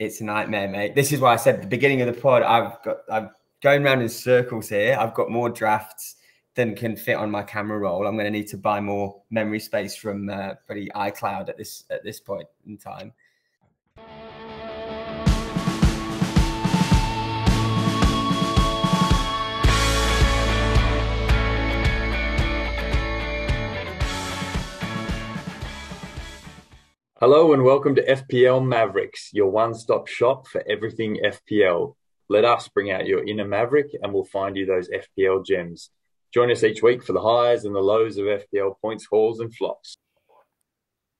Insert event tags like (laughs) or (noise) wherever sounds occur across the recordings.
it's a nightmare, mate. This is why I said at the beginning of the pod, I've got I'm going around in circles here. I've got more drafts than can fit on my camera roll. I'm going to need to buy more memory space from uh, pretty iCloud at this at this point in time. Hello and welcome to FPL Mavericks, your one stop shop for everything FPL. Let us bring out your inner Maverick and we'll find you those FPL gems. Join us each week for the highs and the lows of FPL points, hauls, and flops.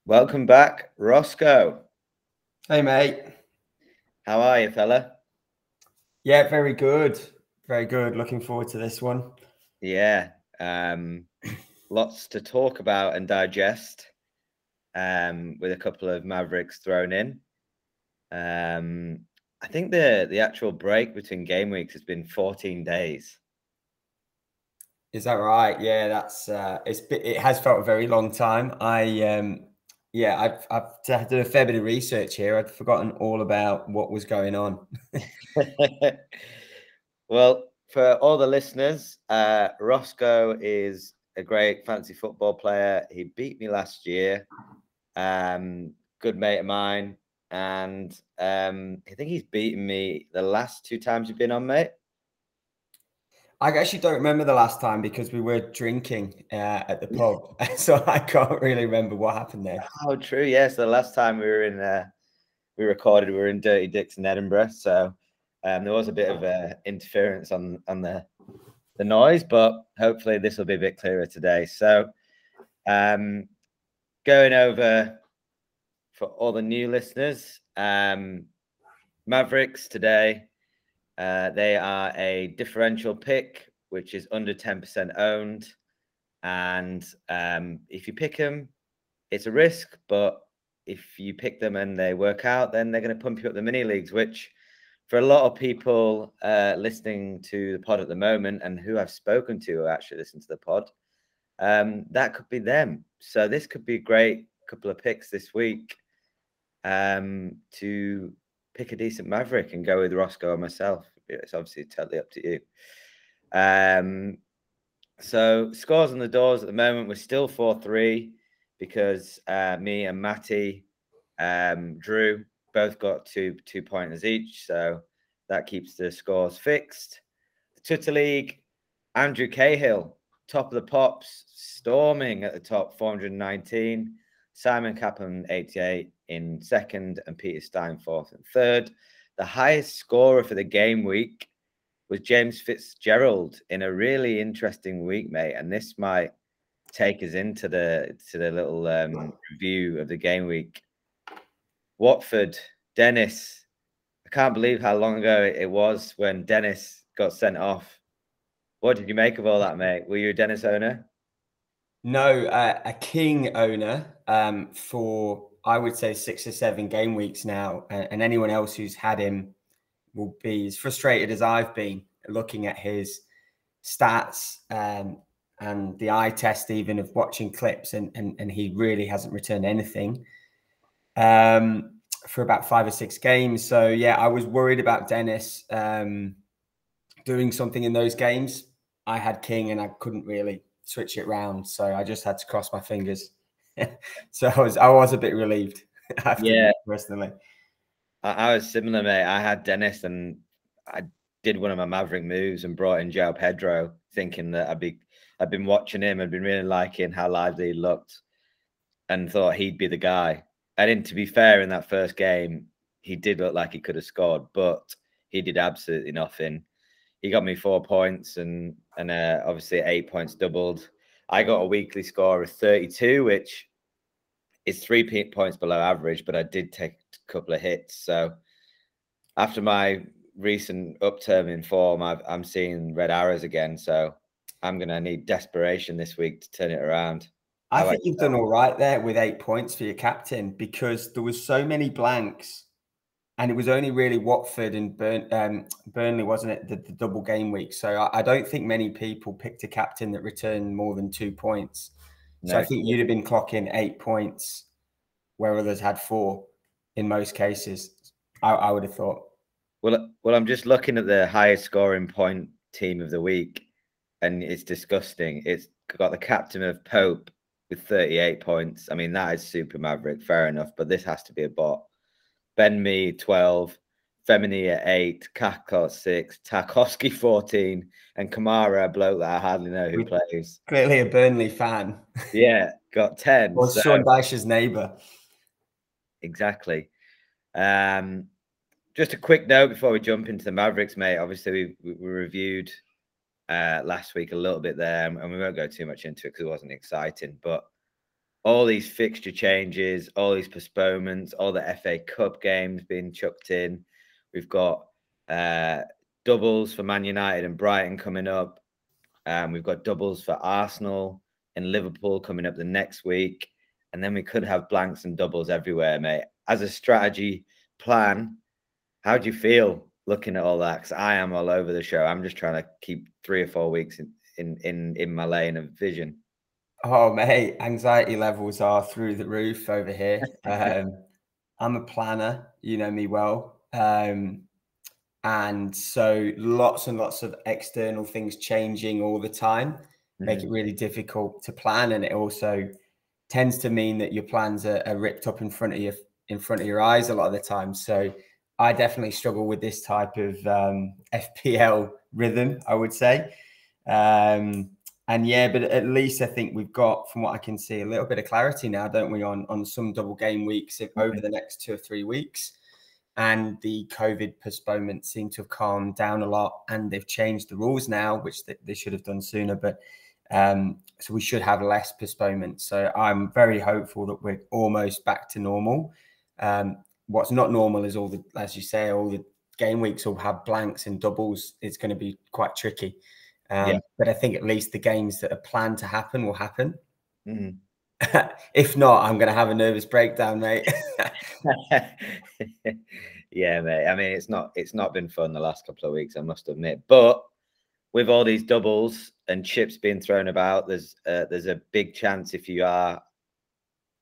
Welcome back, Roscoe. Hey, mate. How are you, fella? Yeah, very good. Very good. Looking forward to this one. Yeah. Um, (laughs) lots to talk about and digest um, with a couple of Mavericks thrown in. Um, I think the the actual break between game weeks has been 14 days. Is that right? Yeah, that's uh, it's it has felt a very long time. I um, yeah, I've I've done a fair bit of research here. I'd forgotten all about what was going on. (laughs) well, for all the listeners, uh, Roscoe is a great fancy football player. He beat me last year um, good mate of mine, and um, I think he's beaten me the last two times you've been on, mate. I actually don't remember the last time because we were drinking uh, at the pub, (laughs) (laughs) so I can't really remember what happened there. Oh, true. Yes, yeah, so the last time we were in, uh, we recorded, we were in Dirty Dicks in Edinburgh, so um, there was a bit of uh, interference on on the the noise, but hopefully this will be a bit clearer today. So, um, going over for all the new listeners, um, Mavericks today. Uh, they are a differential pick, which is under 10% owned. And um, if you pick them, it's a risk. But if you pick them and they work out, then they're going to pump you up the mini leagues, which for a lot of people uh, listening to the pod at the moment and who I've spoken to who actually listen to the pod, um, that could be them. So this could be a great couple of picks this week um, to pick a decent Maverick and go with Roscoe or myself. It's obviously totally up to you. Um, so scores on the doors at the moment we're still four three because uh, me and Matty, um, Drew both got two two pointers each, so that keeps the scores fixed. The Twitter League, Andrew Cahill top of the pops, storming at the top, 419. Simon Kaplan, 88 in second, and Peter Stein, fourth and third. The highest scorer for the game week was James Fitzgerald in a really interesting week, mate. And this might take us into the to the little um, review of the game week. Watford, Dennis. I can't believe how long ago it was when Dennis got sent off what did you make of all that, mate? Were you a Dennis owner? No, uh, a King owner um, for I would say six or seven game weeks now, and, anyone else who's had him will be as frustrated as I've been looking at his stats um, and the eye test, even of watching clips, and and, and he really hasn't returned anything um, for about five or six games. So yeah, I was worried about Dennis um, doing something in those games I had king and I couldn't really switch it round, so I just had to cross my fingers. (laughs) so I was I was a bit relieved. (laughs) yeah, personally, I, I, was similar, mate. I had Dennis and I did one of my Maverick moves and brought in João Pedro, thinking that I'd be I'd been watching him, I'd been really liking how lively he looked, and thought he'd be the guy. And to be fair, in that first game, he did look like he could have scored, but he did absolutely nothing he got me four points and and uh, obviously eight points doubled. I got a weekly score of 32, which is three points below average, but I did take a couple of hits. So after my recent upturn in form, i am seeing red arrows again. So I'm going to need desperation this week to turn it around. I think you've done all right there with eight points for your captain because there was so many blanks and it was only really Watford and Burn, um, Burnley, wasn't it, the, the, double game week? So I, I, don't think many people picked a captain that returned more than two points. No. So I think you'd have been clocking eight points where others had four in most cases. I, I would have thought. Well, well, I'm just looking at the highest scoring point team of the week, and it's disgusting. It's got the captain of Pope with 38 points. I mean, that is super maverick, fair enough, but this has to be a bot. Ben Mee, 12, Femenía at 8, Cathcart 6, Tarkowski 14, and Kamara, a bloke that I hardly know who plays. Clearly a Burnley fan. Yeah, got 10. Or so. Sean Dyche's neighbour. Exactly. Um, just a quick note before we jump into the Mavericks, mate. Obviously, we, we reviewed uh, last week a little bit there, and we won't go too much into it because it wasn't exciting. But all these fixture changes, all these postponements, all the FA Cup games being chucked in. We've got uh, doubles for Man United and Brighton coming up. Um, we've got doubles for Arsenal and Liverpool coming up the next week. And then we could have blanks and doubles everywhere, mate. As a strategy plan, how do you feel looking at all that? Because I am all over the show. I'm just trying to keep three or four weeks in in in, in my lane of vision. Oh mate, anxiety levels are through the roof over here. Um, I'm a planner, you know me well, um, and so lots and lots of external things changing all the time mm-hmm. make it mm-hmm. really difficult to plan, and it also tends to mean that your plans are, are ripped up in front of you in front of your eyes a lot of the time. So I definitely struggle with this type of um, (laughs) FPL rhythm, I would say. Um, and yeah, but at least I think we've got, from what I can see, a little bit of clarity now, don't we, on on some double game weeks over mm-hmm. the next two or three weeks. And the COVID postponements seem to have calmed down a lot, and they've changed the rules now, which they, they should have done sooner. But um, so we should have less postponements. So I'm very hopeful that we're almost back to normal. Um, what's not normal is all the, as you say, all the game weeks will have blanks and doubles. It's going to be quite tricky. Um, yeah. But I think at least the games that are planned to happen will happen. Mm. (laughs) if not, I'm going to have a nervous breakdown, mate. (laughs) yeah, mate. I mean, it's not it's not been fun the last couple of weeks, I must admit. But with all these doubles and chips being thrown about, there's uh, there's a big chance if you are,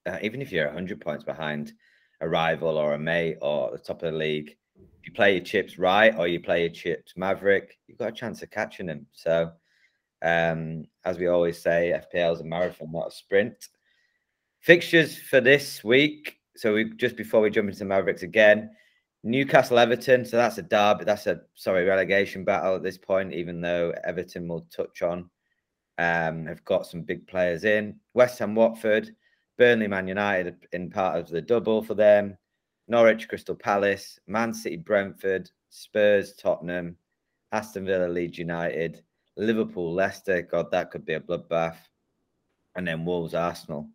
uh, even if you're 100 points behind, a rival or a mate or the top of the league, you play your chips right or you play your chips maverick, you've got a chance of catching them. So, um, as we always say, FPL is a marathon, not a sprint. Fixtures for this week. So we just before we jump into Mavericks again, Newcastle Everton. So that's a derby. That's a sorry relegation battle at this point. Even though Everton will touch on, um, have got some big players in. West Ham Watford. Burnley, Man United in part of the double for them. Norwich, Crystal Palace, Man City, Brentford, Spurs, Tottenham, Aston Villa, Leeds United, Liverpool, Leicester. God, that could be a bloodbath. And then Wolves, Arsenal.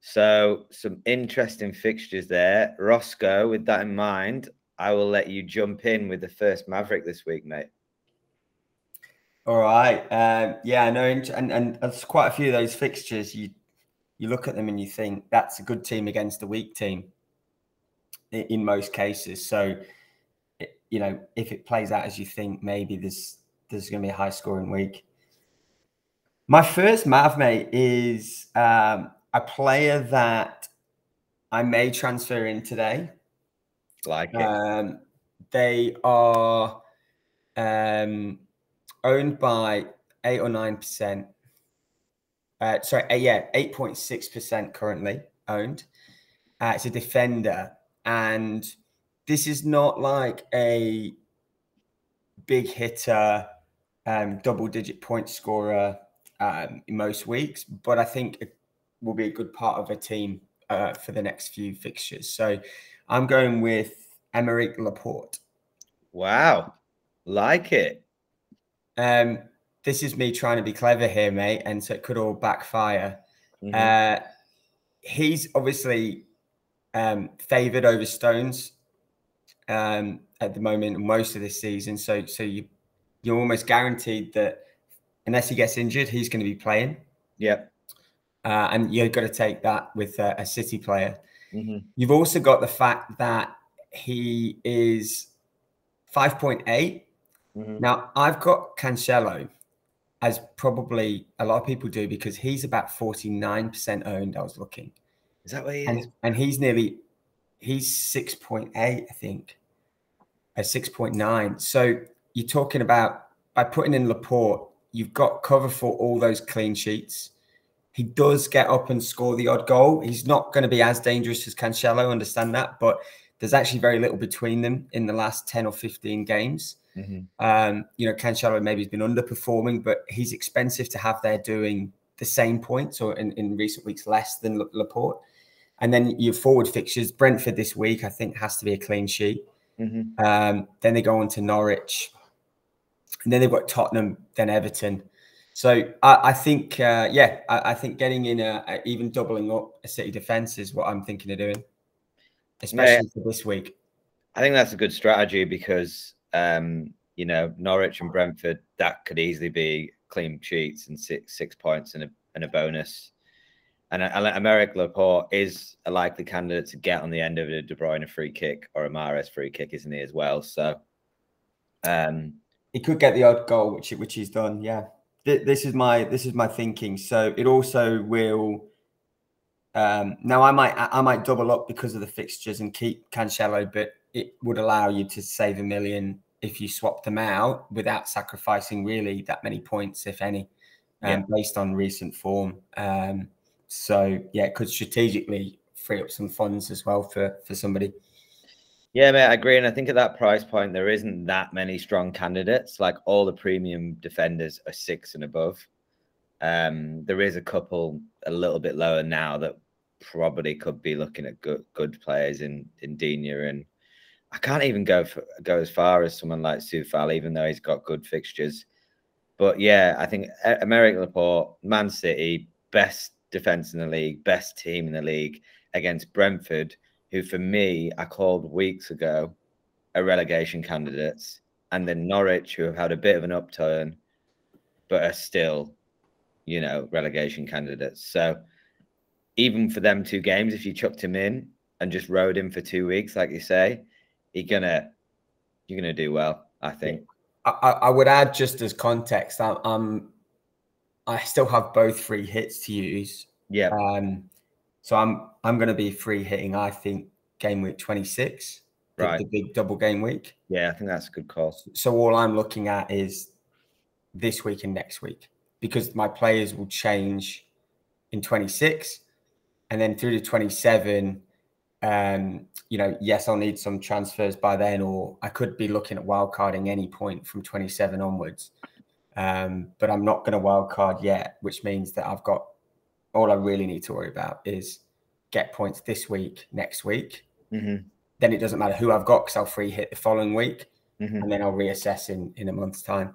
So, some interesting fixtures there. Roscoe, with that in mind, I will let you jump in with the first Maverick this week, mate. All right. Um, yeah, I know. And, and there's quite a few of those fixtures you you look at them and you think that's a good team against a weak team in most cases. So, you know, if it plays out as you think, maybe there's there's going to be a high scoring week. My first Mav mate is um, a player that I may transfer in today. Like it. Um, they are um, owned by eight or nine percent uh, sorry, uh, yeah, 8.6% currently owned. Uh, it's a defender. And this is not like a big hitter, um, double digit point scorer um, in most weeks, but I think it will be a good part of a team uh, for the next few fixtures. So I'm going with Aymeric Laporte. Wow. Like it. Um, this is me trying to be clever here, mate, and so it could all backfire. Mm-hmm. Uh, he's obviously um, favoured over Stones um, at the moment, most of this season. So, so you you're almost guaranteed that unless he gets injured, he's going to be playing. Yeah, uh, and you've got to take that with a, a City player. Mm-hmm. You've also got the fact that he is 5.8. Mm-hmm. Now, I've got Cancelo, as probably a lot of people do because he's about 49% owned. I was looking. Is that what he and, is? And he's nearly he's six point eight, I think, at six point nine. So you're talking about by putting in Laporte, you've got cover for all those clean sheets. He does get up and score the odd goal. He's not going to be as dangerous as Cancelo, understand that, but there's actually very little between them in the last 10 or 15 games. Mm-hmm. Um, you know, Cancelo maybe has been underperforming, but he's expensive to have there doing the same points or in, in recent weeks less than Laporte. And then your forward fixtures, Brentford this week, I think has to be a clean sheet. Mm-hmm. Um, then they go on to Norwich, and then they've got Tottenham, then Everton. So I, I think, uh, yeah, I, I, think getting in a, a, even doubling up a City defense is what I'm thinking of doing, especially yeah. for this week. I think that's a good strategy because um, you know Norwich and Brentford that could easily be clean sheets and six six points and a and a bonus. And Aymeric Laporte is a likely candidate to get on the end of a De Bruyne free kick or a Mahrez free kick, isn't he as well? So, um, he could get the odd goal, which which he's done. Yeah, this is my this is my thinking. So it also will. Um, now I might I might double up because of the fixtures and keep Cancelo, but it would allow you to save a million if you swap them out without sacrificing really that many points, if any, um, yeah. based on recent form. Um, so yeah, it could strategically free up some funds as well for for somebody. Yeah, mate, I agree. And I think at that price point, there isn't that many strong candidates. Like all the premium defenders are six and above. Um, there is a couple a little bit lower now that probably could be looking at good good players in in Digne and I can't even go for, go as far as someone like Coufal, even though he's got good fixtures. But yeah, I think Aymeric Laporte, Man City, best defense in the league, best team in the league against Brentford, who for me I called weeks ago a relegation candidates, and then Norwich, who have had a bit of an upturn, but are still, you know, relegation candidates. So even for them two games, if you chucked him in and just rode him for two weeks, like you say, you're gonna you're gonna do well. I think. I, I would add just as context. I'm, I'm I still have both free hits to use. Yeah. Um, so I'm I'm going to be free hitting. I think game week 26, right? The, the big double game week. Yeah, I think that's a good call. So all I'm looking at is this week and next week because my players will change in 26, and then through to 27 um, you know, yes, I'll need some transfers by then, or I could be looking at wildcarding any point from 27 onwards. Um, but I'm not going to wild card yet, which means that I've got all I really need to worry about is get points this week, next week. Mm-hmm. Then it doesn't matter who I've got because I'll free hit the following week, mm-hmm. and then I'll reassess in in a month's time.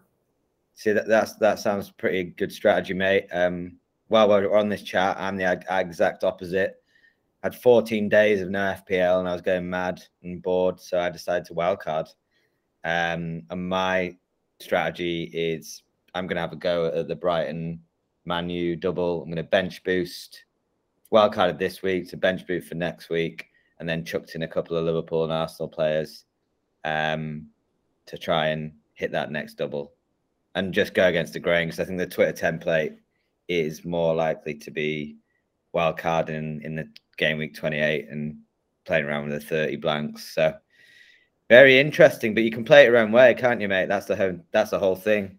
See that that's that sounds pretty good strategy, mate. Um, while we're on this chat, I'm the exact opposite I had 14 days of no FPL and I was going mad and bored. So I decided to wildcard. Um, and my strategy is I'm going to have a go at the Brighton Manu double. I'm going to bench boost wildcarded this week to bench boost for next week, and then chucked in a couple of Liverpool and Arsenal players um, to try and hit that next double and just go against the grain because I think the Twitter template is more likely to be wild card in, in the game week 28 and playing around with the 30 blanks. So very interesting, but you can play it your own way, can't you, mate? That's the whole that's the whole thing.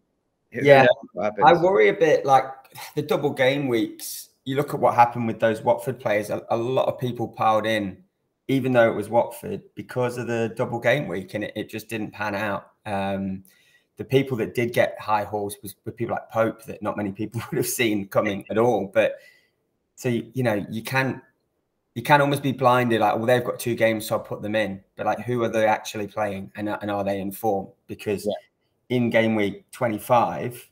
Yeah, I worry a bit like (sighs) the double game weeks. You look at what happened with those Watford players. A, a, lot of people piled in, even though it was Watford, because of the double game week, and it, it just didn't pan out. Um, the people that did get high hauls was, were people like Pope that not many people (laughs) would have seen coming at all. But so you know you can you can almost be blinded like well they've got two games so i'll put them in but like who are they actually playing and, and are they in form because yeah. In game week 25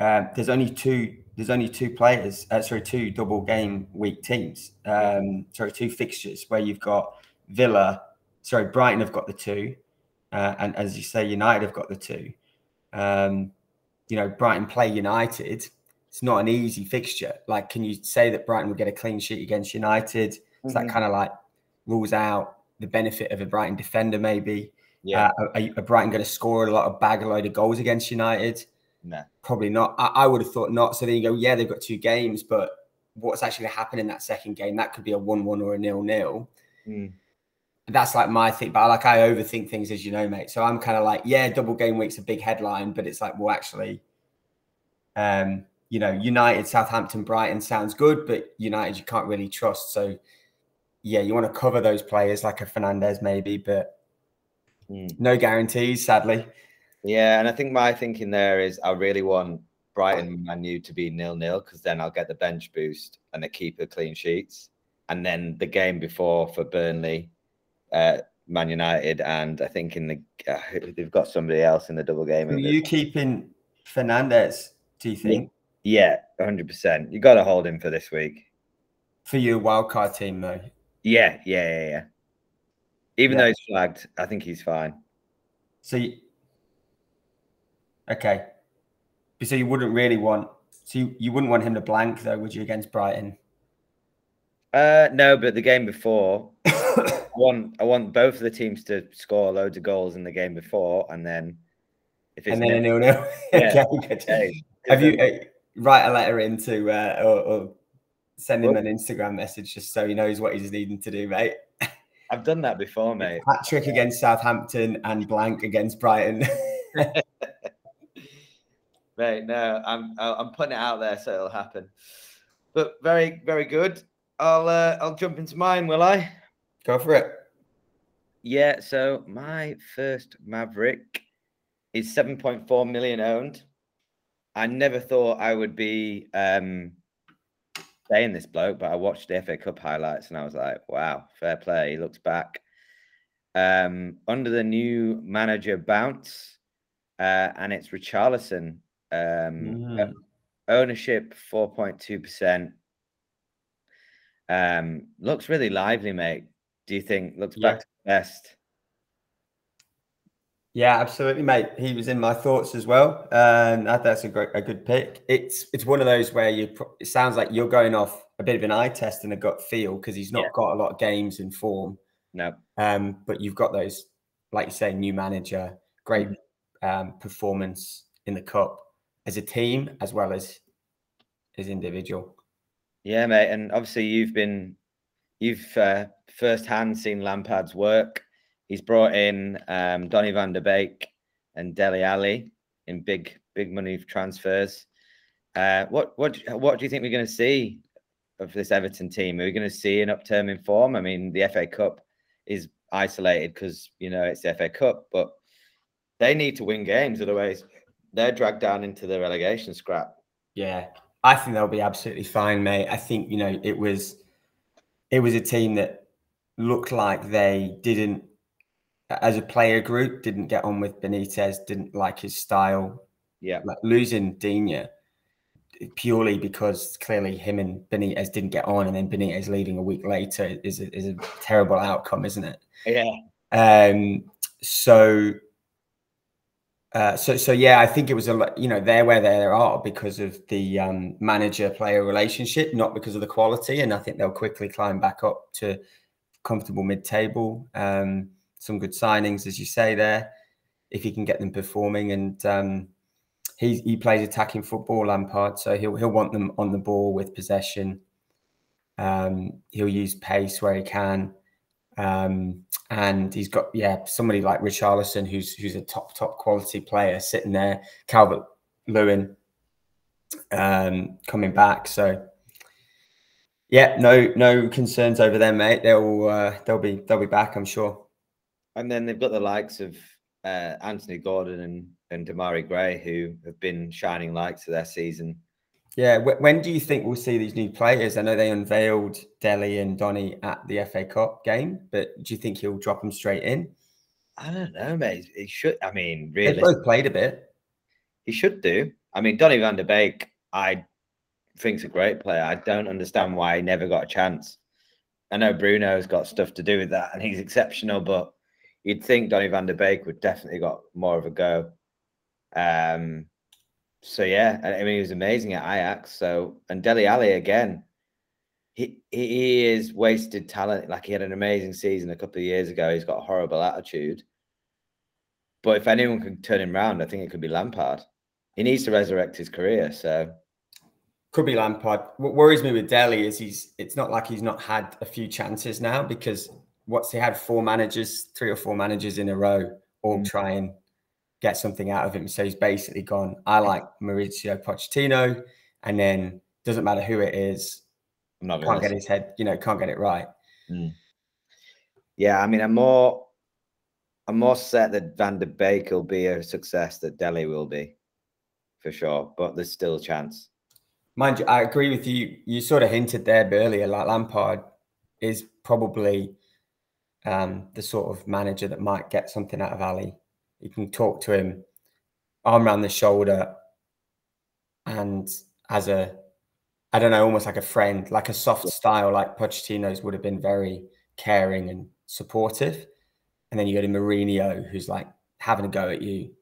uh, there's only two there's only two players uh, sorry two double game week teams um sorry two fixtures where you've got villa sorry brighton have got the two uh, and as you say united have got the two um you know brighton play united it's not an easy fixture. Like, can you say that Brighton would get a clean sheet against United? Mm-hmm. So that kind of like rules out the benefit of a Brighton defender, maybe. Yeah. Uh, are, are, Brighton going to score a lot of bag a load of goals against United? No, probably not. I, I, would have thought not. So then you go, yeah, they've got two games, but what's actually going to happen in that second game. That could be a one-one or a nil-nil. Mm. That's like my thing, but like I overthink things, as you know, mate. So I'm kind of like, yeah, double game week's a big headline, but it's like, well, actually, um, you know, United, Southampton, Brighton sounds good, but United you can't really trust. So yeah, you want to cover those players like a Fernandes maybe, but mm. no guarantees, sadly. Yeah, and I think my thinking there is I really want Brighton Man U to be nil nil because then I'll get the bench boost and the keeper clean sheets. And then the game before for Burnley, uh, Man United, and I think in the uh, they've got somebody else in the double game. Are you keeping Fernandes? Do you think? Yeah, hundred percent. You got to hold him for this week. For your wildcard team, though. Yeah, yeah, yeah, yeah. Even yeah. though he's flagged, I think he's fine. So, you, okay. So you wouldn't really want, so you, you wouldn't want him to blank though, would you, against Brighton? Uh, no, but the game before, (coughs) I want I want both of the teams to score loads of goals in the game before, and then if it's and then a nil nil. (laughs) Yeah. okay. Have you uh, write a letter into uh, or, or send him an Instagram message just so he knows what he's needing to do, mate. (laughs) I've done that before, mate. Patrick against Southampton and blank against Brighton. (laughs) mate, no, I'm I'm putting it out there so it'll happen. But very very good. I'll uh, I'll jump into mine, will I? Go for it. Yeah. So my first Maverick is 7.4 million owned. I never thought I would be um, saying this bloke, but I watched the FA Cup highlights and I was like, wow, fair play. He looks back. Um, under the new manager bounce, uh, and it's Richarlison. Um, mm. Ownership 4.2%. Um, looks really lively, mate. Do you think looks yeah. back to best? Yeah, absolutely, mate. He was in my thoughts as well, and that's a great, a good pick. It's it's one of those where you. It sounds like you're going off a bit of an eye test and a gut feel because he's not yeah. got a lot of games in form. No, um, but you've got those, like you say, new manager, great mm-hmm. um, performance in the cup as a team as well as as individual. Yeah, mate, and obviously you've been you've uh, firsthand seen Lampard's work He's brought in um, Donny van der Beek and Dele Alli in big big money transfers. Uh, what what what do you think we're going to see of this Everton team? Are we going to see an upturn in form? I mean, the FA Cup is isolated because you know it's the FA Cup, but they need to win games, otherwise they're dragged down into the relegation scrap. Yeah, I think they'll be absolutely fine, mate. I think you know it was it was a team that looked like they didn't as a player group, didn't get on with Benitez, didn't like his style. Yeah. Like losing Digne purely because clearly him and Benitez didn't get on, and then Benitez leaving a week later is a, is a terrible outcome, isn't it? Yeah. Um. So. Uh, so so yeah, I think it was a you know they're where they are because of the um, manager player relationship, not because of the quality, and I think they'll quickly climb back up to comfortable mid table. Um, some good signings, as you say there, if he can get them performing. And um, he he plays attacking football, Lampard, so he'll he'll want them on the ball with possession. Um, he'll use pace where he can, um, and he's got yeah somebody like Richarlison, who's who's a top top quality player sitting there. Calvert Lewin um, coming back, so yeah, no no concerns over them, mate. They'll uh, they'll be they'll be back, I'm sure. And then they've got the likes of uh, Anthony Gordon and, and Demarai Gray, who have been shining lights of their season. Yeah. When do you think we'll see these new players? I know they unveiled Dele and Donny at the FA Cup game, but do you think he'll drop them straight in? I don't know, mate. He should. I mean, really, they both played a bit. He should do. I mean, Donny van der Beek, I think's a great player. I don't understand why he never got a chance. I know Bruno's got stuff to do with that, and he's exceptional, but you'd think Donny van der Beek would definitely got more of a go. Um, so yeah, I mean he was amazing at Ajax. So and Dele Alli again, he he is wasted talent. Like he had an amazing season a couple of years ago. He's got a horrible attitude. But if anyone can turn him around, I think it could be Lampard. He needs to resurrect his career. So Could be Lampard. What worries me with Dele is he's. It's not like he's not had a few chances now because what's he had four managers, three or four managers in a row, all mm. try and get something out of him. So he's basically gone. I like Mauricio Pochettino, and then doesn't matter who it is. I'm not can't get his head. You know, can't get it right. Mm. Yeah, I mean, I'm more, I'm more set that Van der Beek will be a success that Dele will be, for sure. But there's still a chance. Mind you, I agree with you. You sort of hinted there earlier, like Lampard is probably um, the sort of manager that might get something out of Alli. You can talk to him, arm around the shoulder, and as a, I don't know, almost like a friend, like a soft style, like Pochettino's would have been very caring and supportive. And then you go to Mourinho, who's like having a go at you,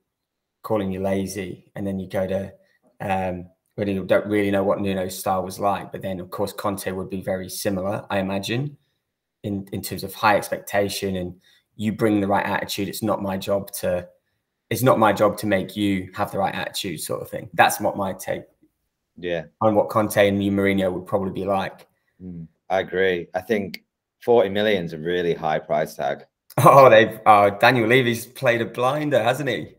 calling you lazy. And then you go to, um, really don't really know what Nuno's style was like. But then, of course, Conte would be very similar, I imagine, in, in terms of high expectation and you bring the right attitude. It's not my job to, it's not my job to make you have the right attitude, sort of thing. That's what my take. Yeah. On what Conte and new Mourinho would probably be like. Mm, I agree. I think 40 million is a really high price tag. (laughs) Oh, they've oh Daniel Levy's played a blinder, hasn't he?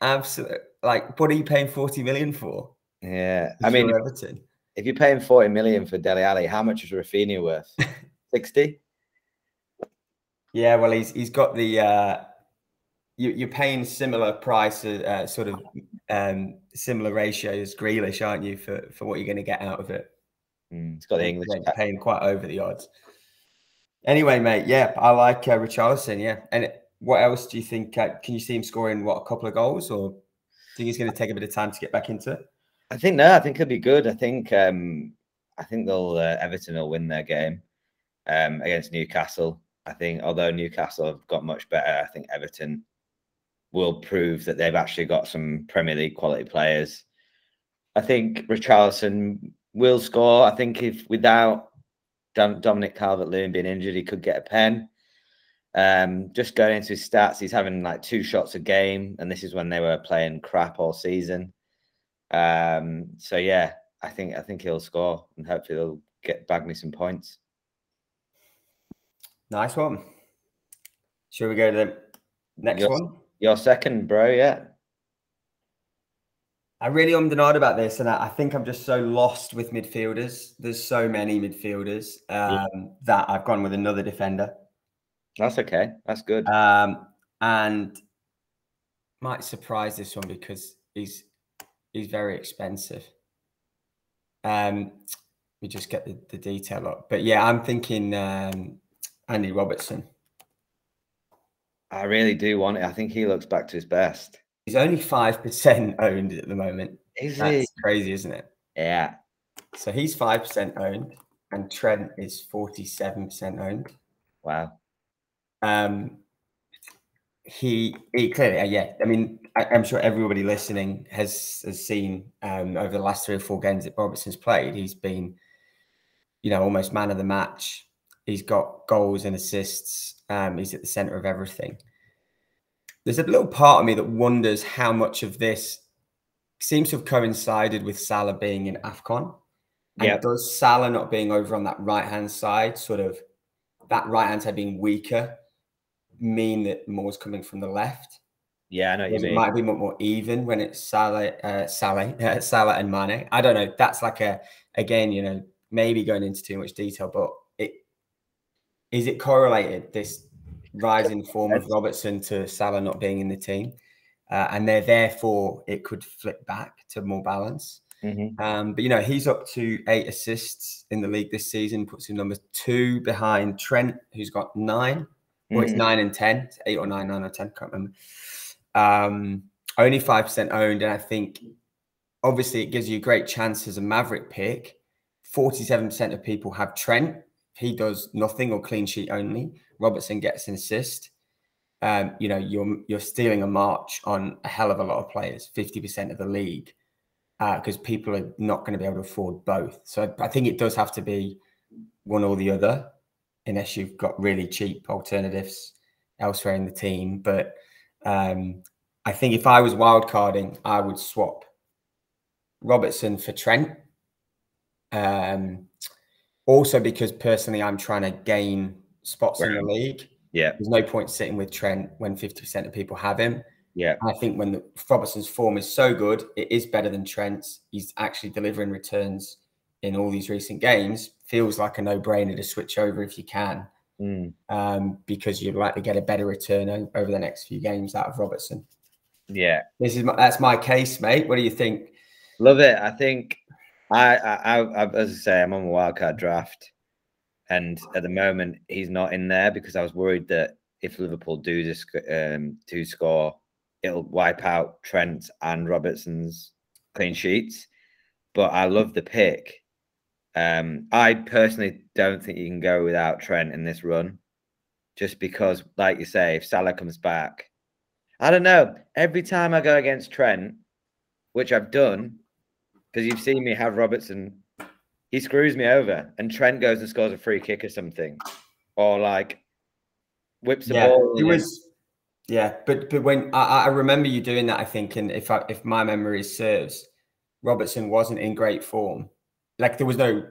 Absolutely. Like, what are you paying 40 million for? Yeah. I mean, Everton. if you're paying 40 million for Dele Alli, how much is Raphinha worth? (laughs) 60? Yeah, well, he's he's got the uh you, are paying similar price, uh, sort of um, similar ratios, Grealish, aren't you, for for what you're going to get out of it? Mm, it's got the English paying quite over the odds. Anyway, mate, yeah, I like uh, Richarlison. Yeah, and what else do you think? Uh, can you see him scoring what a couple of goals, or do you think he's going to take a bit of time to get back into it? I think no. I think he'll be good. I think um, I think they'll uh, Everton will win their game um, against Newcastle. I think although Newcastle have got much better, I think Everton will prove that they've actually got some Premier League quality players. I think Richarlison will score. I think if without Dominic Calvert Lewin being injured, he could get a pen. Um, just going into his stats, he's having like two shots a game, and this is when they were playing crap all season. Um, so yeah, I think I think he'll score, and hopefully he'll get bag me some points. Nice one. Should we go to the next your, one? Your second, bro. Yeah. I really am denied about this, and I think I'm just so lost with midfielders. There's so many midfielders um, yeah. that I've gone with another defender. That's okay. That's good. Um, and might surprise this one because he's he's very expensive. Um, we just get the, the detail up, but yeah, I'm thinking um, Andy Robertson. I really do want it. I think he looks back to his best. He's only five percent owned at the moment. Is That's he? crazy, isn't it? Yeah. So he's five percent owned, and Trent is forty-seven percent owned. Wow. Um, he, he clearly, uh, yeah. I mean, I, am sure everybody listening has has seen um, over the last three or four games that Robertson's played. He's been, you know, almost man of the match. He's got goals and assists. Um, he's at the center of everything there's a little part of me that wonders how much of this seems to have coincided with Salah being in AFCON. And yep. does Salah not being over on that right hand side, sort of that right hand side being weaker, mean that more's coming from the left? Yeah, I know It might be more even when it's Salah, uh, Salah, uh, (laughs) Salah and Mane. I don't know. That's like a again, you know, maybe going into too much detail, but is it correlated this rising form of Robertson to Salah not being in the team. Uh, and they're therefore it could flip back to more balance. Mm-hmm. Um, but you know, he's up to eight assists in the league this season, puts him number two behind Trent, who's got 9 mm-hmm. Well, it's nine and ten, it's eight or nine, nine or ten, can't remember. Um, only five percent owned, and I think obviously it gives you a great chance as a Maverick pick. Forty-seven percent of people have Trent. He does nothing or clean sheet only. Robertson gets an assist, um, you know, you're you're stealing a march on a hell of a lot of players, 50% of the league, because uh, people are not going to be able to afford both. So I, I think it does have to be one or the other, unless you've got really cheap alternatives elsewhere in the team. But um, I think if I was wildcarding, I would swap Robertson for Trent Um, also, because personally, I'm trying to gain spots right. in the league. Yeah. There's no point sitting with Trent when 50% of people have him. Yeah. I think when the, Robertson's form is so good, it is better than Trent's. He's actually delivering returns in all these recent games. Feels like a no brainer to switch over if you can, mm. um, because you'd likely to get a better return over the next few games out of Robertson. Yeah. This is my, that's my case, mate. What do you think? Love it. I think I, I, I, as I say, I'm on a wildcard draft, and at the moment he's not in there because I was worried that if Liverpool do this, um, do score, it'll wipe out Trent and Robertson's clean sheets. But I love the pick. Um, I personally don't think you can go without Trent in this run, just because, like you say, if Salah comes back, I don't know. Every time I go against Trent, which I've done, because you've seen me have Robertson, he screws me over, and Trent goes and scores a free kick or something, or like whips the yeah, ball. It was, yeah, but but when I, I remember you doing that, I think, and if I, if my memory serves, Robertson wasn't in great form. Like there was no,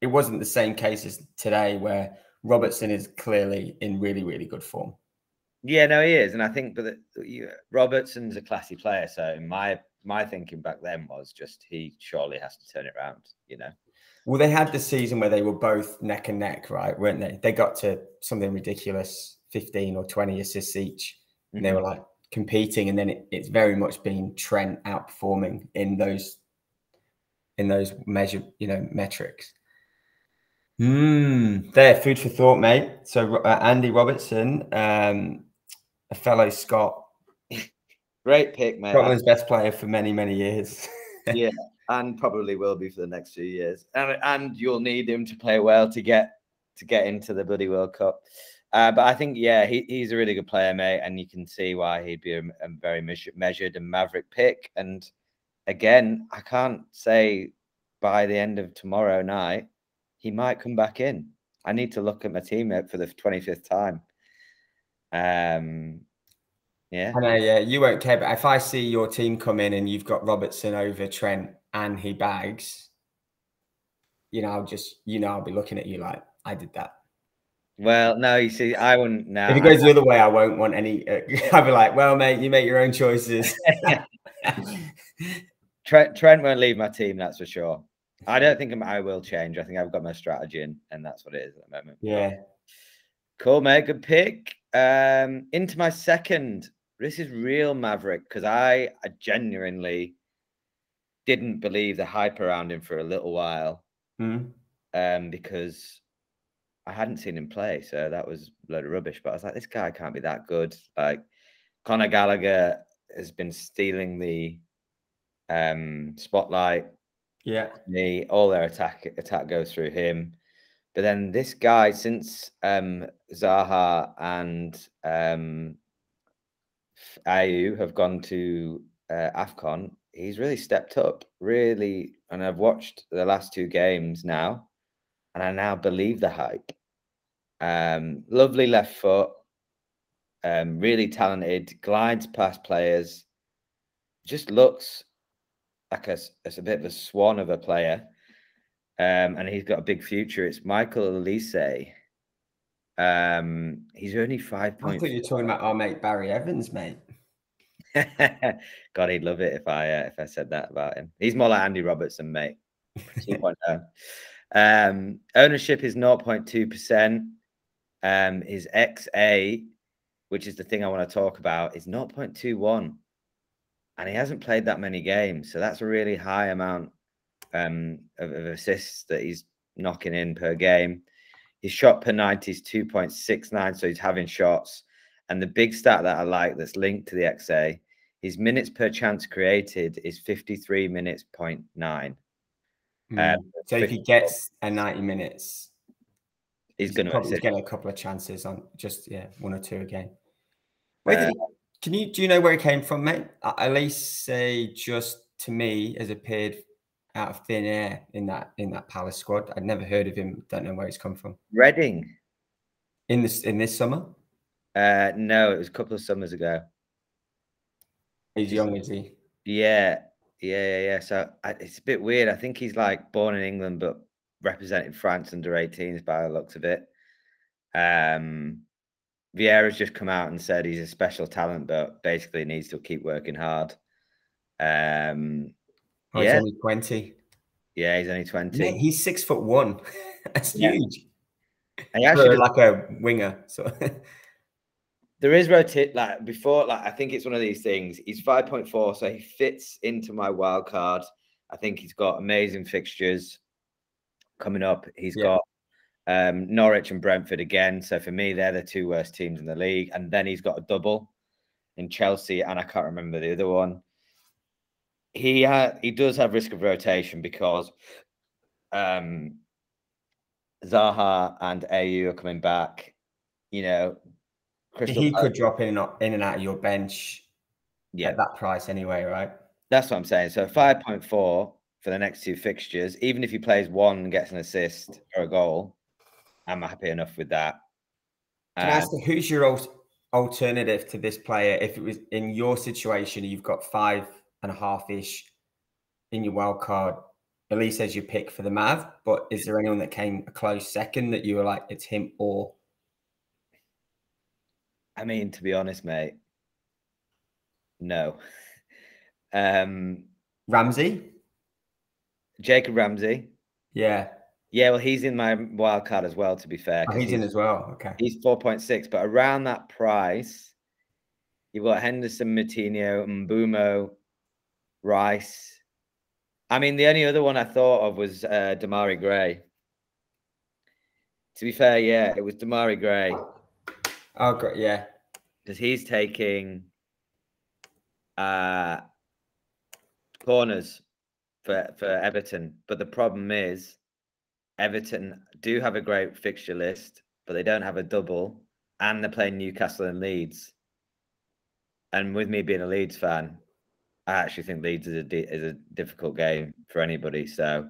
it wasn't the same case as today where Robertson is clearly in really really good form. Yeah, no, he is, and I think, but the, Robertson's a classy player. So in my my thinking back then was just he surely has to turn it around, you know. Well, they had the season where they were both neck and neck, right? Weren't they? They got to something ridiculous, 15 or 20 assists each. And mm-hmm. they were like competing, and then it, it's very much been Trent outperforming in those in those measure, you know, metrics. Hmm. There, food for thought, mate. So uh, Andy Robertson, um, a fellow Scot, Great pick, mate. Scotland's best player for many, many years. (laughs) yeah, and probably will be for the next few years. And and you'll need him to play well to get to get into the bloody World Cup. Uh, but I think, yeah, he, he's a really good player, mate, and you can see why he'd be a, a very measured and maverick pick. And again, I can't say by the end of tomorrow night he might come back in. I need to look at my teammate for the 25th time. Um, yeah. I know, yeah, you won't care. But if I see your team come in and you've got Robertson over Trent and he bags, you know, I'll just, you know, I'll be looking at you like, I did that. Well, no, you see, I wouldn't now. If it goes the other way, I won't want any. Uh, (laughs) I'll be like, well, mate, you make your own choices. (laughs) (laughs) Trent, Trent won't leave my team, that's for sure. I don't think I will change. I think I've got my strategy, and, and that's what it is at the moment. Yeah. Cool, mate. Good pick. Um, into my second this is real Maverick because I, I genuinely didn't believe the hype around him for a little while. Mm. Um, because I hadn't seen him play, so that was a load of rubbish. But I was like, this guy can't be that good. Like Conor Gallagher has been stealing the um spotlight. Yeah. The all their attack attack goes through him. But then this guy, since um Zaha and um Ayew have gone to uh, AFCON, he's really stepped up, really. And I've watched the last two games now, and I now believe the hype. Um, lovely left foot, um, really talented, glides past players, just looks like a, as a bit of a swan of a player. Um, and he's got a big future. It's Michael Olise. Um, he's only five points. I thought you were talking about our mate Barry Evans, mate. (laughs) God, he'd love it if I uh, if I said that about him. He's more like Andy Robertson, mate. (laughs) um, ownership is 0.2 percent. Um, his XA, which is the thing I want to talk about, is 0.21, and he hasn't played that many games, so that's a really high amount um, of, of assists that he's knocking in per game. His shot per 90 is 2.69, so he's having shots. And the big stat that I like that's linked to the XA, his minutes per chance created is 53 minutes point nine. Mm. Um, so if he gets a 90 minutes, he's, he's going to get a couple of chances on just yeah one or two again. Wait, uh, can you do you know where he came from, mate? At least say just to me has appeared out of thin air in that in that Palace squad. I'd never heard of him. Don't know where he's come from. Reading. In this in this summer? Uh no, it was a couple of summers ago. He's young, is he? Yeah. Yeah, yeah, yeah. So I, it's a bit weird. I think he's like born in England, but representing France under 18s by the looks of it. Um, Vieira's just come out and said he's a special talent, but basically needs to keep working hard. Um, oh, yeah. he's only 20. Yeah, he's only 20. Mate, he's six foot one. (laughs) That's Yeah. huge. And he actually like a winger. So (laughs) there is rotate like before like i think it's one of these things he's 5.4 so he fits into my wild card i think he's got amazing fixtures coming up He's Yeah. got um norwich and brentford again so for me they're the two worst teams in the league and then he's got a double in chelsea and i can't remember the other one he ha- he does have risk of rotation because um zaha and Ayew are coming back you know Crystal he Palace- could drop in and, out- in and out of your bench yeah at that price anyway, right? That's what I'm saying. So 5.4 for the next two fixtures, even if he plays one and gets an assist or a goal, I'm happy enough with that. Can I Um, ask you, who's your alternative to this player? If it was in your situation, you've got five and a half ish in your wild card. Olise says you pick for the Mav, but is there anyone that came a close second that you were like, it's him or I mean, to be honest, mate, no. (laughs) Um, Ramsey? Jacob Ramsey. Yeah, Yeah, well, he's in my wild card as well, to be fair. Oh, 'cause he's in as well. Okay. He's 4.6, but around that price, you've got Henderson, Matinho, Mbeumo, Rice. I mean, the only other one I thought of was uh, Demarai Gray. To be fair, yeah, it was Demarai Gray Oh, great. Yeah. because he's taking uh, corners for, for Everton. But the problem is, Everton do have a great fixture list, but they don't have a double, and they're playing Newcastle and Leeds. And with me being a Leeds fan, I actually think Leeds is a is a difficult game for anybody. So,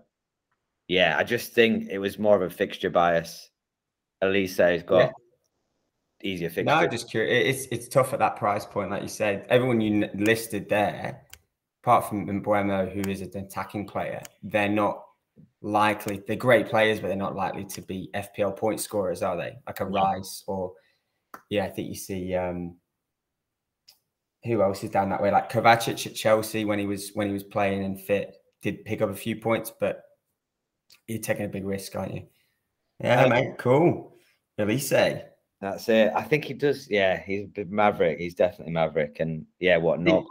yeah, I just think it was more of a fixture bias. Olise has got Yeah. easier fixtures. No, just curious. It's it's tough at that price point, like you said. Everyone you listed there, apart from Mbeumo, who is an attacking player, they're not likely. They're great players, but they're not likely to be FPL point scorers, are they? Like a No. Rice or yeah, I think you see um who else is down that way? Like Kovacic at Chelsea when he was when he was playing and fit, did pick up a few points, but you're taking a big risk, aren't you? Yeah, Um, mate, cool. Olise. That's it. I think he does. Yeah, he's a bit maverick. He's definitely maverick. And yeah, what not?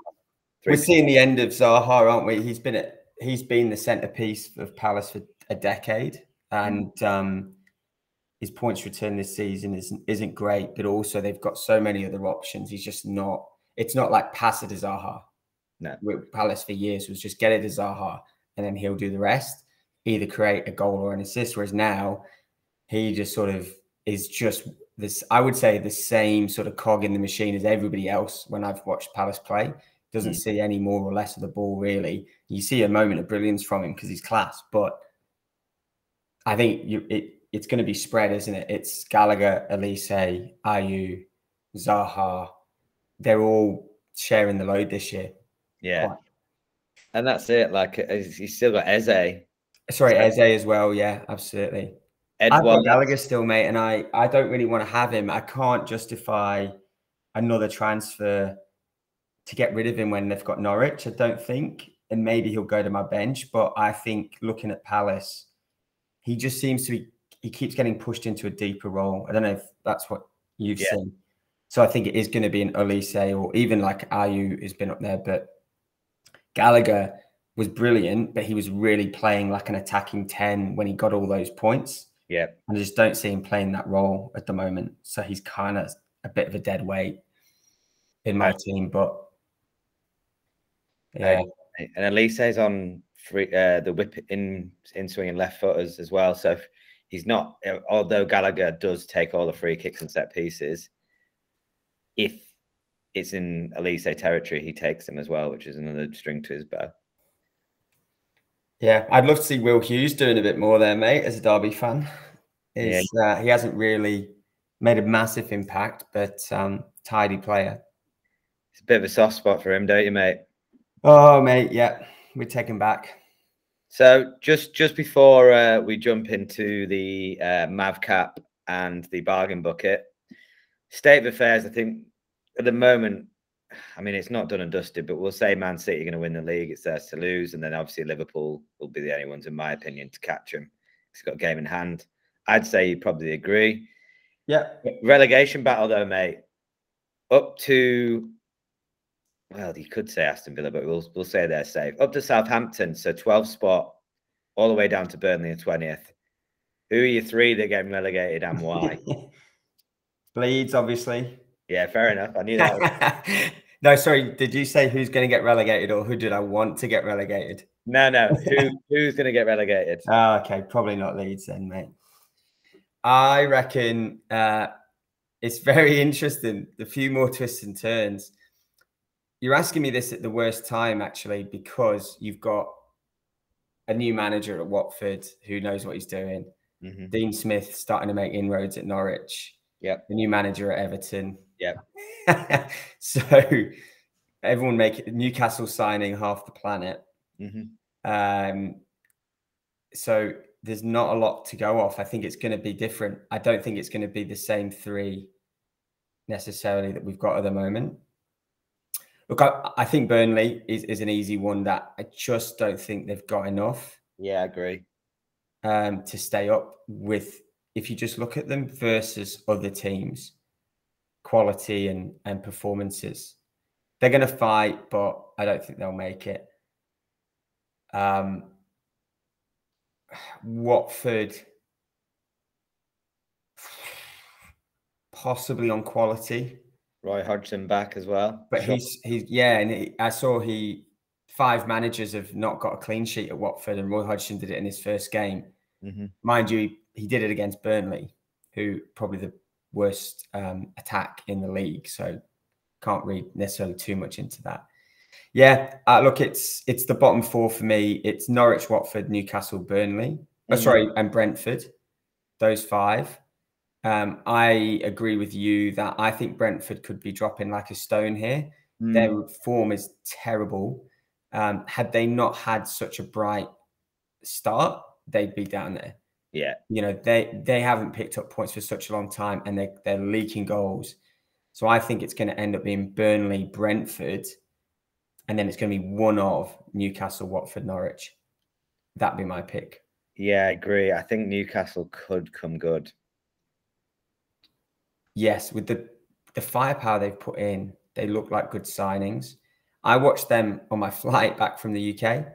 We're seeing the end of Zaha, aren't we? He's been at, he's been the centerpiece of Palace for a decade, and um, his points return this season isn't isn't great. But also, they've got so many other options. He's just not. It's not like pass it to Zaha. No. With Palace for years was just get it to Zaha, and then he'll do the rest. Either create a goal or an assist. Whereas now, he just sort of is just this. I would say the same sort of cog in the machine as everybody else. When I've watched Palace play, doesn't Mm. see any more or less of the ball really. You see a moment of brilliance from him because he's class, but I think you, it it's going to be spread, isn't it? It's Gallagher, Olise, Ayew, Zaha. They're all sharing the load this year. Yeah. And that's it. Like he's still got Eze, Sorry, So- Eze as well. Yeah, absolutely. I've got Edouard. Gallagher still, mate, and I I don't really want to have him. I can't justify another transfer to get rid of him when they've got Norwich. I don't think, and maybe he'll go to my bench. But I think looking at Palace, he just seems to be. He keeps getting pushed into a deeper role. I don't know if that's what you've Yeah. seen. So I think it is going to be an Olise or even like Ayew has been up there, but Gallagher was brilliant, but he was really playing like an attacking 10 when he got all those points. Yeah. And I just don't see him playing that role at the moment. So he's kind of a bit of a dead weight in my Right. team. But Right. yeah, And Olise's on free uh, the whip in in swinging left footers as well. So if he's not although Gallagher does take all the free kicks and set pieces, if it's in Olise territory, he takes them as well, which is another string to his bow. yeah, I'd love to see Will Hughes doing a bit more there, mate, as a Derby fan. Yeah. Uh, he hasn't really made a massive impact, but um, tidy player. It's a bit of a soft spot for him, don't you, mate? Oh, mate, yeah. we take him back. So just just before uh, we jump into the uh, Mavcap and the bargain bucket, state of affairs. I think at the moment, I mean, it's not done and dusted, but we'll say Man City are going to win the league. It's theirs to lose, and then obviously Liverpool will be the only ones, in my opinion, to catch them. It's got a game in hand. I'd say you probably agree. Yeah. Relegation battle, though, mate. Up to well, you could say Aston Villa, but we'll we'll say they're safe. Up to Southampton, so 12 spot, all the way down to Burnley in 20th. Who are your three that get relegated and why? (laughs) Leeds, obviously. Yeah, fair enough. I knew that. (laughs) no, sorry. Did you say who's going to get relegated, or who did I want to get relegated? No, no. Who (laughs) who's going to get relegated? Oh, okay, probably not Leeds then, mate. I reckon uh, it's very (laughs) interesting. A few more twists and turns. You're asking me this at the worst time, actually, because you've got a new manager at Watford who knows what he's doing. Mm-hmm. Dean Smith starting to make inroads at Norwich. Yeah. The new manager at Everton. Yeah. (laughs) so everyone make Newcastle signing half the planet. Mm-hmm. Um, so there's not a lot to go off. I think it's going to be different. I don't think it's going to be the same three necessarily that we've got at the moment. Look, I, I think Burnley is, is an easy one that I just don't think they've got enough. Yeah, I agree. Um, to stay up with, if you just look at them versus other teams, quality and, and performances, they're going to fight, but I don't think they'll make it. Um, Watford, possibly on quality. Roy Hodgson back as well. But sure. he's he's yeah, and he, I saw he five managers have not got a clean sheet at Watford, and Roy Hodgson did it in his first game. Mm-hmm. Mind you, he, he, did it against Burnley, who probably the worst um, attack in the league. So can't read necessarily too much into that. Yeah, uh, look, it's it's the bottom four for me. It's Norwich, Watford, Newcastle, Burnley. Oh, sorry, and Brentford. Those five. Um, I agree with you that I think Brentford could be dropping like a stone here. Mm. Their form is terrible. Um, had they not had such a bright start, they'd be down there. Yeah, you know they they haven't picked up points for such a long time, and they they're leaking goals. So I think it's going to end up being Burnley, Brentford, and then it's going to be one of Newcastle, Watford, Norwich. That'd be my pick. Yeah, I agree. I think Newcastle could come good yes, with the the firepower they've put in, they look like good signings. I watched them on my (laughs) flight back from the UK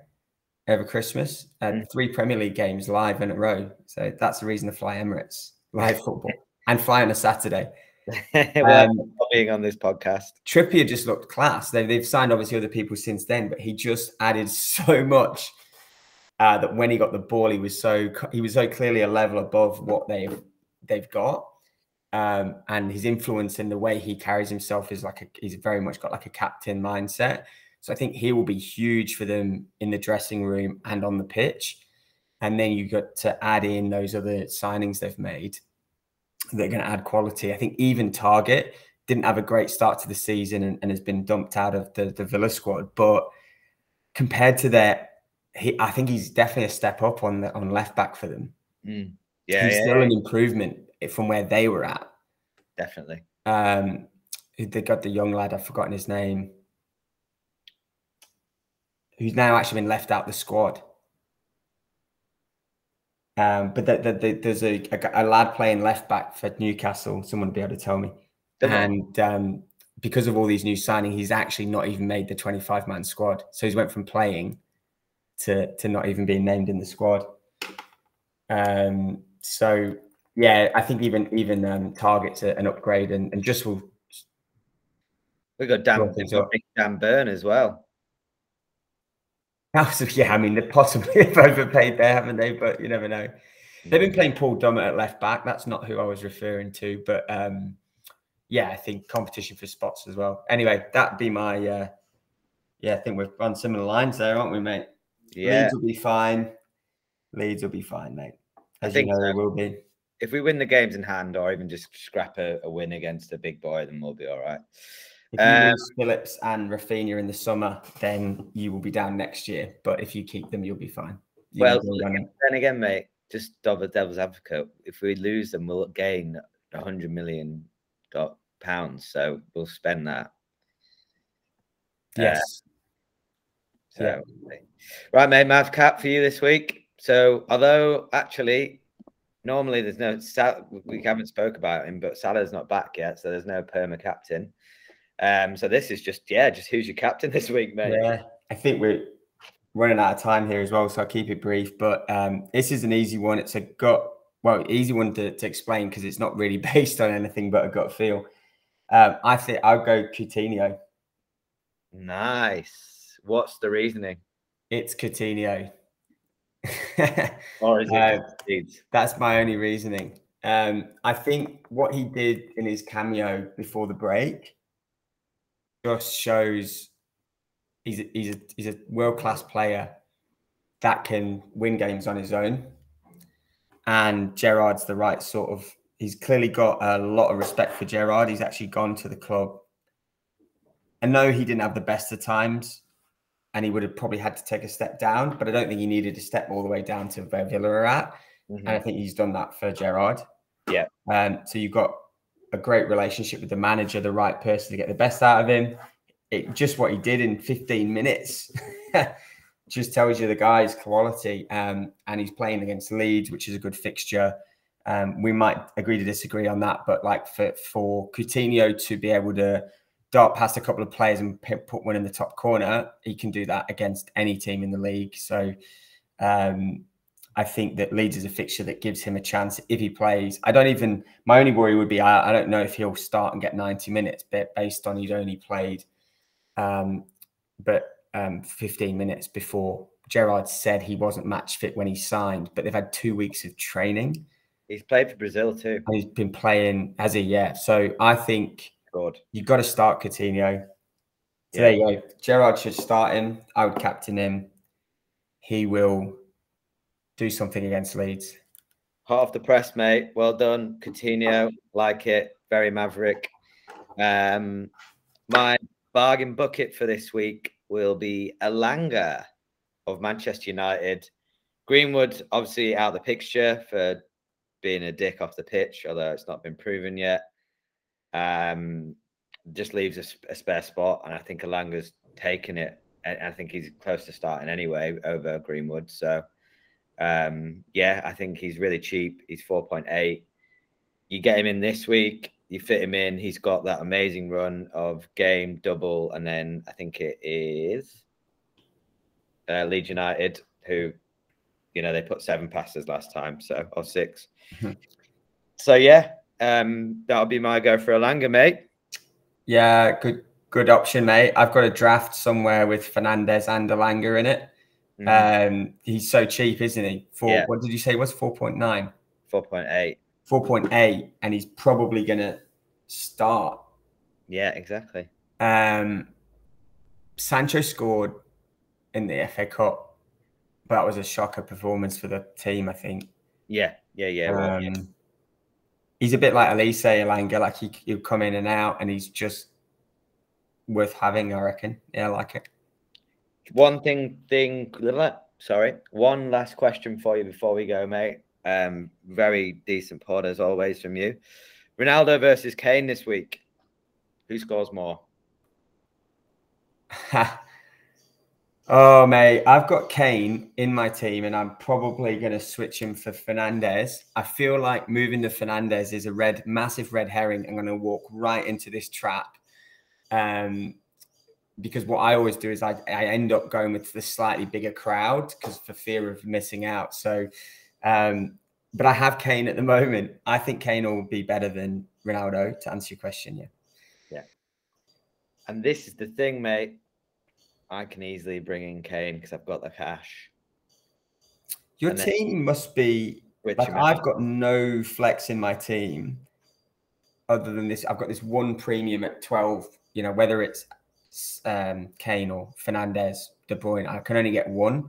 over Christmas and mm. three Premier League games live in a row. So that's the reason to fly Emirates live football and fly on a Saturday. (laughs) well, um, being on this podcast, Trippier just looked class. They, they've signed obviously other people since then, but he just added (laughs) so much uh, that when he got the ball, he was so he was so clearly a level above what they've they've got um, and his influence and the way he carries himself is like a, he's very much got like a captain mindset. So I think he will be huge for them in the dressing room and on the pitch. And then you got to add in those other signings they've made. They're going to add quality. I think even Targett didn't have a great start to the season and, and has been dumped out of the, the Villa squad. But compared to that, he, I think he's definitely a step up on the on left back for them. Mm. Yeah, he's yeah, still yeah. an improvement from where they were at. Definitely. Um, they got the young lad. I've forgotten his name. Who's now actually been left out the squad. Um, but the, the, the, there's a, a, a, lad playing left back for Newcastle. Someone will be able to tell me. And um, because of all these new signings, he's actually not even made the 25 man squad. So he's went from playing to to not even being named in the squad. Um, so yeah, I think even even um, Targett's an upgrade and, and just will. We got Dan, Dan Burn as well. (laughs) yeah, I mean they possibly (laughs) have overpaid there, haven't they? But you never know. They've been playing Paul Dummett at left back. That's not who I was referring to, but um, yeah, I think competition for spots as well. Anyway, that'd be my. Uh, yeah, I think we've run similar lines there, aren't we, mate? Yeah, Leeds will be fine. Leeds will be fine, mate. As I think you know, so. they will be if we win the games in hand or even just scrap a, a, win against a big boy, then we'll be all right. If you um, lose Phillips and Raphinha in the summer, then you will be down next year. But if you keep them, you'll be fine. You well, then again, mate, just double devil's advocate. If we lose them, we'll gain a hundred million pounds. So we'll spend that. Yes. Uh, so, yeah. right, mate, Mav cap for you this week. So, although actually, normally there's no, we haven't spoke about him, but Salah's not back yet, so there's no perma captain. Um, so this is just yeah, just who's your captain this week, mate? Yeah, I think we're running out of time here as well, so I'll keep it brief. But um, this is an easy one. It's a gut, well, easy one to, to explain because it's not really (laughs) based on anything but a gut feel. Um, I think I'll go Coutinho. Nice. What's the reasoning? It's Coutinho. or is it? (laughs) Uh, that's my only reasoning. Um, I think what he did in his cameo before the break just shows he's a, he's a, he's a world class player that can win games on his own. And Gerrard's the right sort of. He's clearly got a lot of respect for Gerrard. He's actually gone to the club. I know he didn't have the best of times, and he would have probably had to take a step down. But I don't think he needed to step all the way down to where Villa are at. Mm-hmm. And I think he's done that for Gerrard. Yeah. Um, so you've got a great relationship with the manager, the right person to get the best out of him. It just what he did in 15 minutes (laughs) just tells you the guy's quality. Um, and he's playing against Leeds, which is a good fixture. Um, we might agree to disagree on that, but like for for Coutinho to be able to dart past a couple of players and put one in the top corner, he can do that against any team in the league. So um, I think that Leeds is a fixture that gives him a chance if he plays. I don't even. My only worry would be I, I don't know if he'll start and get 90 minutes, but based on he'd only played, um, but um, 15 minutes before Gerrard said he wasn't match fit when he signed. But they've had two weeks of training. He's played for Brazil too. And he's been playing as a yeah. So I think God, you've got to start Coutinho. So yeah. there you go. Gerrard should start him. I would captain him. He will do something against Leeds. Half the press, mate. Well done, Coutinho. Like it, very maverick. Um, my bargain bucket for this week will be Elanga of Manchester United. Greenwood, obviously, out of the picture for being a dick off the pitch, although it's not been proven yet. Um, just leaves a, a spare spot, and I think Elanga's taken it. And I think he's close to starting anyway over Greenwood. So um, yeah, I think he's really cheap. He's 4.8. You get him in this week, you fit him in. He's got that amazing run of game, double, and then I think it is uh, Leeds United, who, you know, they put seven passes last time, so or 6 mm-hmm. (laughs) So yeah, um, that'll be my go for Elanga, mate. Yeah, good good option, mate. I've got a draft somewhere with Fernandes and Elanga in it. Mm. Um, he's so cheap, isn't he? For yeah. what did you say? It was four point nine? Four point eight. Four point eight, and he's probably gonna start. Yeah, exactly. Um, Sancho scored in the FA Cup, but that was a shocker performance for the team. I think. Yeah, yeah, yeah. Um, well, yeah. He's a bit like Olise Elanga, like he he'll come in and out, and he's just worth having. I reckon. Yeah, I like it. One thing, thing, sorry, one last question for you before we go, mate. Um, very decent pod as always from you. Ronaldo versus Kane this week. Who scores more? (laughs) oh, mate, I've got Kane in my team, and I'm probably going to switch him for Fernandes. I feel like moving to Fernandes is a red, massive red herring. I'm going to walk right into this trap. Um, because what I always do is I, I end up going with the slightly bigger crowd because for fear of missing out. So, um, but I have Kane at the moment. I think Kane will be better than Ronaldo to answer your question. Yeah. Yeah. And this is the thing, mate. I can easily bring in Kane because I've got the cash. Your and team then, must be like I've got no flex in my team other than this. I've got this one premium at 12, you know, whether it's um, Kane or Fernandes, De Bruyne. I can only get one,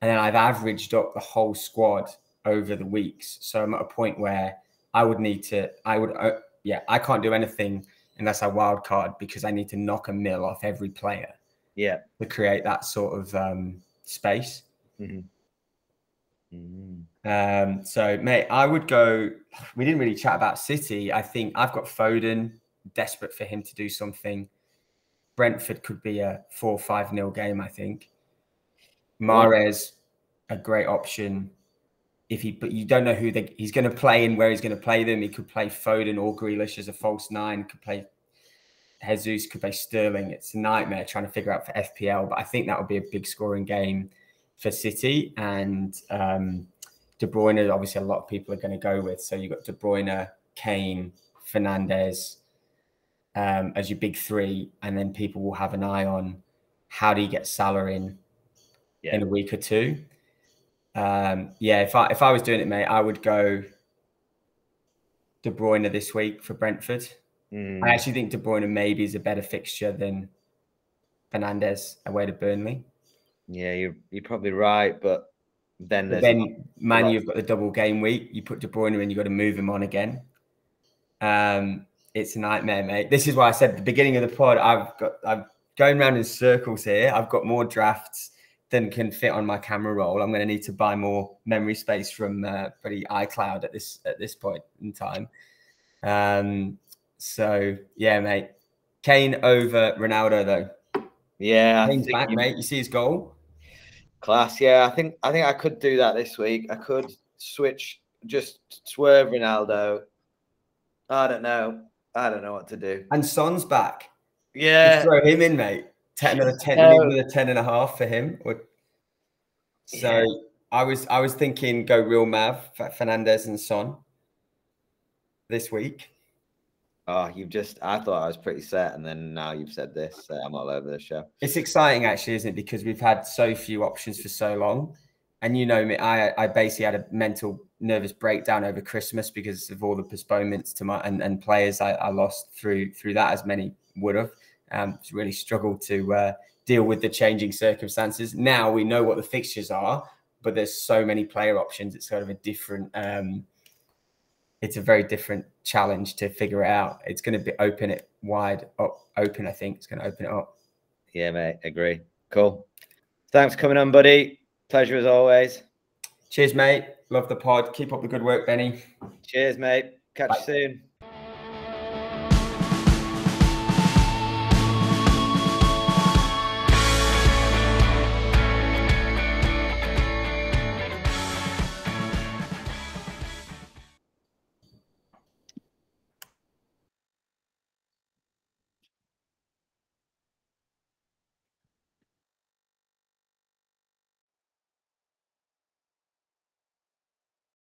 and then I've averaged up the whole squad over the weeks. So I'm at a point where I would need to. I would, uh, yeah, I can't do anything unless I wild card because I need to knock a mill off every player. Yeah. To create that sort of um, space. Mm-hmm. Mm-hmm. Um, so, mate, I would go. We didn't really chat about City. I think I've got Foden, desperate for him to do something. Brentford could be a four five nil game. I think. Mahrez, a great option. If he, but you don't know who they, he's going to play and where he's going to play them. He could play Foden or Grealish as a false nine. Could play Jesus. Could play Sterling. It's a nightmare trying to figure out for FPL. But I think that would be a big scoring game for City and. Um, De Bruyne, obviously, a lot of people are going to go with. So you've got De Bruyne, Kane, Fernandes um, as your big three, and then people will have an eye on how do you get Salah in yeah. in a week or two. Um, yeah, if I if I was doing it, mate, I would go De Bruyne this week for Brentford. Mm. I actually think De Bruyne maybe is a better fixture than Fernandes away to Burnley. Yeah, you're you're probably right, but then but then man, you've got the double game week. You put De Bruyne in, you've got to move him on again. Um, it's a nightmare, mate. This is why I said at the beginning of the pod, I've got I'm going around in circles here. I've got more drafts than can fit on my camera roll. I'm going to need to buy more memory space from uh, pretty iCloud at this at this point in time. Um, so yeah, mate. Kane over Ronaldo though. Yeah, Kane's back, you... mate. You see his goal. Class, yeah. I think I think I could do that this week. I could switch, just swerve Ronaldo. I don't know. I don't know what to do. And Son's back. Yeah, just throw him in, mate. Ten another ten, no. another ten and a half for him. So yeah. I was I was thinking go real Mav Fernandes and Son this week. Oh, you've just, I thought I was pretty set. And then now you've said this. So I'm all over the show. It's exciting, actually, isn't it? Because we've had so few options for so long. And you know me, I, I basically had a mental nervous breakdown over Christmas because of all the postponements to my and, and players I, I lost through through that, as many would have. Um, really struggled to uh, deal with the changing circumstances. Now we know what the fixtures are, but there's so many player options. It's sort of a different um, it's a very different challenge to figure it out. It's going to be open it wide up, open. I think it's going to open it up. Yeah, mate. Agree. Cool. Thanks for coming on, buddy. Pleasure as always. Cheers, mate. Love the pod. Keep up the good work, Benny. Cheers, mate. Catch Bye. you soon.